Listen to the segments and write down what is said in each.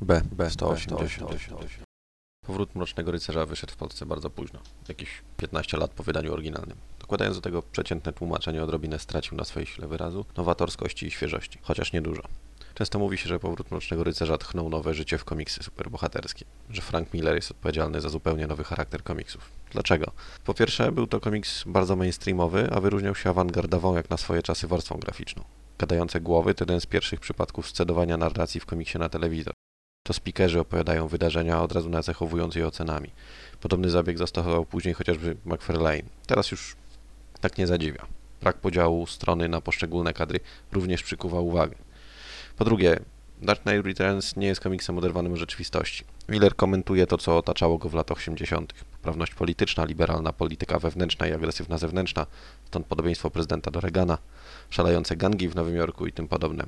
B, B, 180. Powrót Mrocznego Rycerza wyszedł w Polsce bardzo późno, jakieś 15 lat po wydaniu oryginalnym. Dokładając do tego przeciętne tłumaczenie, odrobinę stracił na swojej sile wyrazu, nowatorskości i świeżości, chociaż niedużo. Często mówi się, że powrót Mrocznego Rycerza tchnął nowe życie w komiksy superbohaterskie, że Frank Miller jest odpowiedzialny za zupełnie nowy charakter komiksów. Dlaczego? Po pierwsze, był to komiks bardzo mainstreamowy, a wyróżniał się awangardową jak na swoje czasy warstwą graficzną. Gadające głowy to jeden z pierwszych przypadków scedowania narracji w komiksie na telewizor. To speakerzy opowiadają wydarzenia, od razu nacechowując je ocenami. Podobny zabieg zastosował później chociażby McFarlane. Teraz już tak nie zadziwia. Brak podziału strony na poszczególne kadry również przykuwa uwagę. Po drugie, Dark Knight Returns nie jest komiksem oderwanym od rzeczywistości. Miller komentuje to, co otaczało go w latach 80. Poprawność polityczna, liberalna polityka wewnętrzna i agresywna zewnętrzna, stąd podobieństwo prezydenta do Reagana, szalejące gangi w Nowym Jorku i tym podobne.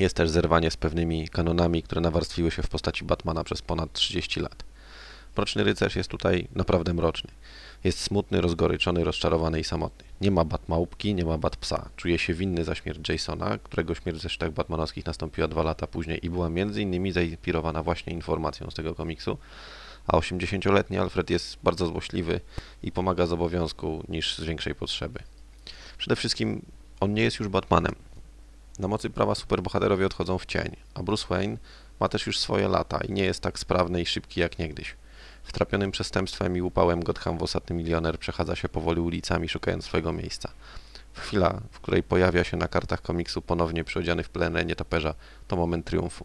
Jest też zerwanie z pewnymi kanonami, które nawarstwiły się w postaci Batmana przez ponad 30 lat. Mroczny rycerz jest tutaj naprawdę mroczny. Jest smutny, rozgoryczony, rozczarowany i samotny. Nie ma Batmałpki, nie ma Batpsa. Czuje się winny za śmierć Jasona, którego śmierć w zesztach batmanowskich nastąpiła dwa lata później i była między innymi zainspirowana właśnie informacją z tego komiksu. A 80-letni Alfred jest bardzo złośliwy i pomaga z obowiązku niż z większej potrzeby. Przede wszystkim on nie jest już Batmanem. Na mocy prawa superbohaterowie odchodzą w cień, a Bruce Wayne ma też już swoje lata i nie jest tak sprawny i szybki jak niegdyś. Wtrapionym przestępstwem i upałem Gotham włosatny milioner przechadza się powoli ulicami, szukając swojego miejsca. Chwila, w której pojawia się na kartach komiksu ponownie przyodziany w plenę nietoperza, to moment triumfu.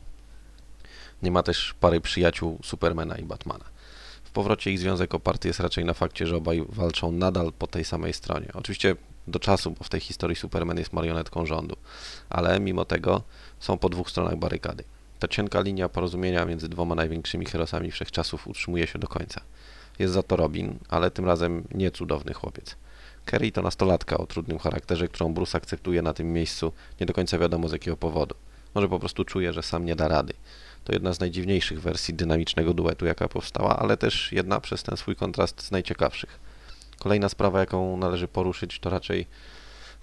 Nie ma też pary przyjaciół Supermana i Batmana. Powrocie ich związek oparty jest raczej na fakcie, że obaj walczą nadal po tej samej stronie. Oczywiście do czasu, bo w tej historii Superman jest marionetką rządu, ale mimo tego są po dwóch stronach barykady. Ta cienka linia porozumienia między dwoma największymi herosami wszechczasów utrzymuje się do końca. Jest za to Robin, ale tym razem nie cudowny chłopiec. Kerry to nastolatka o trudnym charakterze, którą Bruce akceptuje na tym miejscu, nie do końca wiadomo z jakiego powodu. Może po prostu czuje, że sam nie da rady. To jedna z najdziwniejszych wersji dynamicznego duetu, jaka powstała, ale też jedna przez ten swój kontrast z najciekawszych. Kolejna sprawa, jaką należy poruszyć, to raczej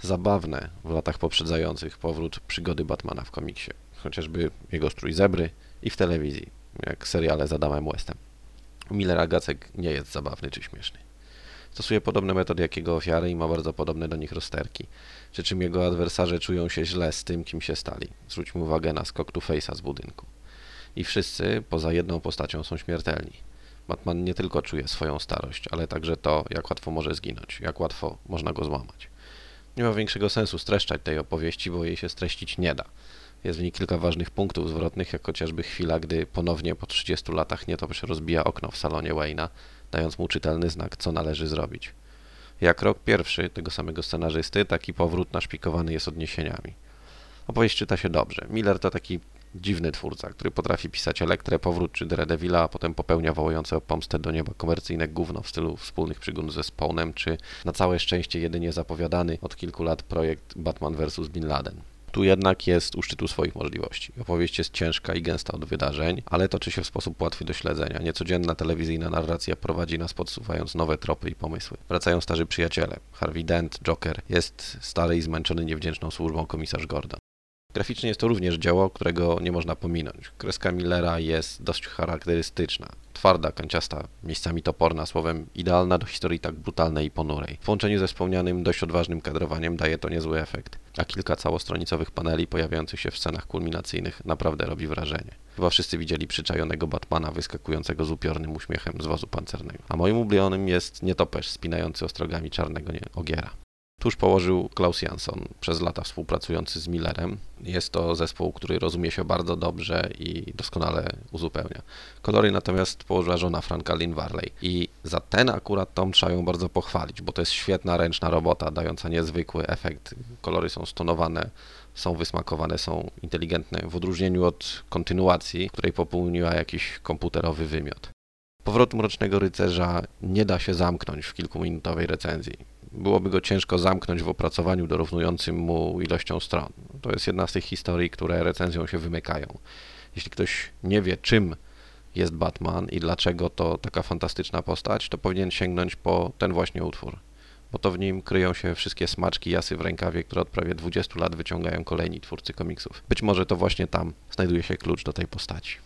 zabawne w latach poprzedzających powrót przygody Batmana w komiksie. Chociażby jego strój zebry i w telewizji, jak seriale z Adamem Westem. U Millera Gacek nie jest zabawny czy śmieszny. Stosuje podobne metody jak jego ofiary i ma bardzo podobne do nich rozterki, przy czym jego adwersarze czują się źle z tym, kim się stali. Zwróćmy uwagę na skok tu face'a z budynku. I wszyscy, poza jedną postacią, są śmiertelni. Batman nie tylko czuje swoją starość, ale także to, jak łatwo może zginąć, jak łatwo można go złamać. Nie ma większego sensu streszczać tej opowieści, bo jej się streścić nie da. Jest w niej kilka ważnych punktów zwrotnych, jak chociażby chwila, gdy ponownie po 30 latach nietoperz rozbija okno w salonie Wayne'a, dając mu czytelny znak, co należy zrobić. Jak rok pierwszy tego samego scenarzysty, taki powrót naszpikowany jest odniesieniami. Opowieść czyta się dobrze. Miller to taki dziwny twórca, który potrafi pisać Elektrę, Powrót czy Daredevila, a potem popełnia wołające o pomstę do nieba komercyjne gówno w stylu wspólnych przygód ze Spawnem, czy na całe szczęście jedynie zapowiadany od kilku lat projekt Batman vs. Bin Laden. Tu jednak jest u szczytu swoich możliwości. Opowieść jest ciężka i gęsta od wydarzeń, ale toczy się w sposób łatwy do śledzenia. Niecodzienna telewizyjna narracja prowadzi nas podsuwając nowe tropy i pomysły. Wracają starzy przyjaciele. Harvey Dent, Joker, jest stary i zmęczony niewdzięczną służbą komisarz Gordon. Graficznie jest to również dzieło, którego nie można pominąć. Kreska Millera jest dość charakterystyczna. Twarda, kanciasta, miejscami toporna, słowem idealna do historii tak brutalnej i ponurej. W połączeniu ze wspomnianym dość odważnym kadrowaniem daje to niezły efekt, a kilka całostronicowych paneli pojawiających się w scenach kulminacyjnych naprawdę robi wrażenie. Chyba wszyscy widzieli przyczajonego Batmana wyskakującego z upiornym uśmiechem z wozu pancernego. A moim ulubionym jest nietoperz spinający ostrogami czarnego ogiera. Tuż położył Klaus Jansson, przez lata współpracujący z Millerem. Jest to zespół, który rozumie się bardzo dobrze i doskonale uzupełnia. Kolory natomiast położyła żona Franka Lynn Varley i za ten akurat tom trzeba ją bardzo pochwalić, bo to jest świetna ręczna robota, dająca niezwykły efekt. Kolory są stonowane, są wysmakowane, są inteligentne, w odróżnieniu od kontynuacji, której popełniła jakiś komputerowy wymiot. Powrotu Mrocznego Rycerza nie da się zamknąć w kilkuminutowej recenzji byłoby go ciężko zamknąć w opracowaniu dorównującym mu ilością stron. To jest jedna z tych historii, które recenzją się wymykają. Jeśli ktoś nie wie, czym jest Batman i dlaczego to taka fantastyczna postać, to powinien sięgnąć po ten właśnie utwór, bo to w nim kryją się wszystkie smaczki jasy w rękawie, które od prawie 20 lat wyciągają kolejni twórcy komiksów. Być może to właśnie tam znajduje się klucz do tej postaci.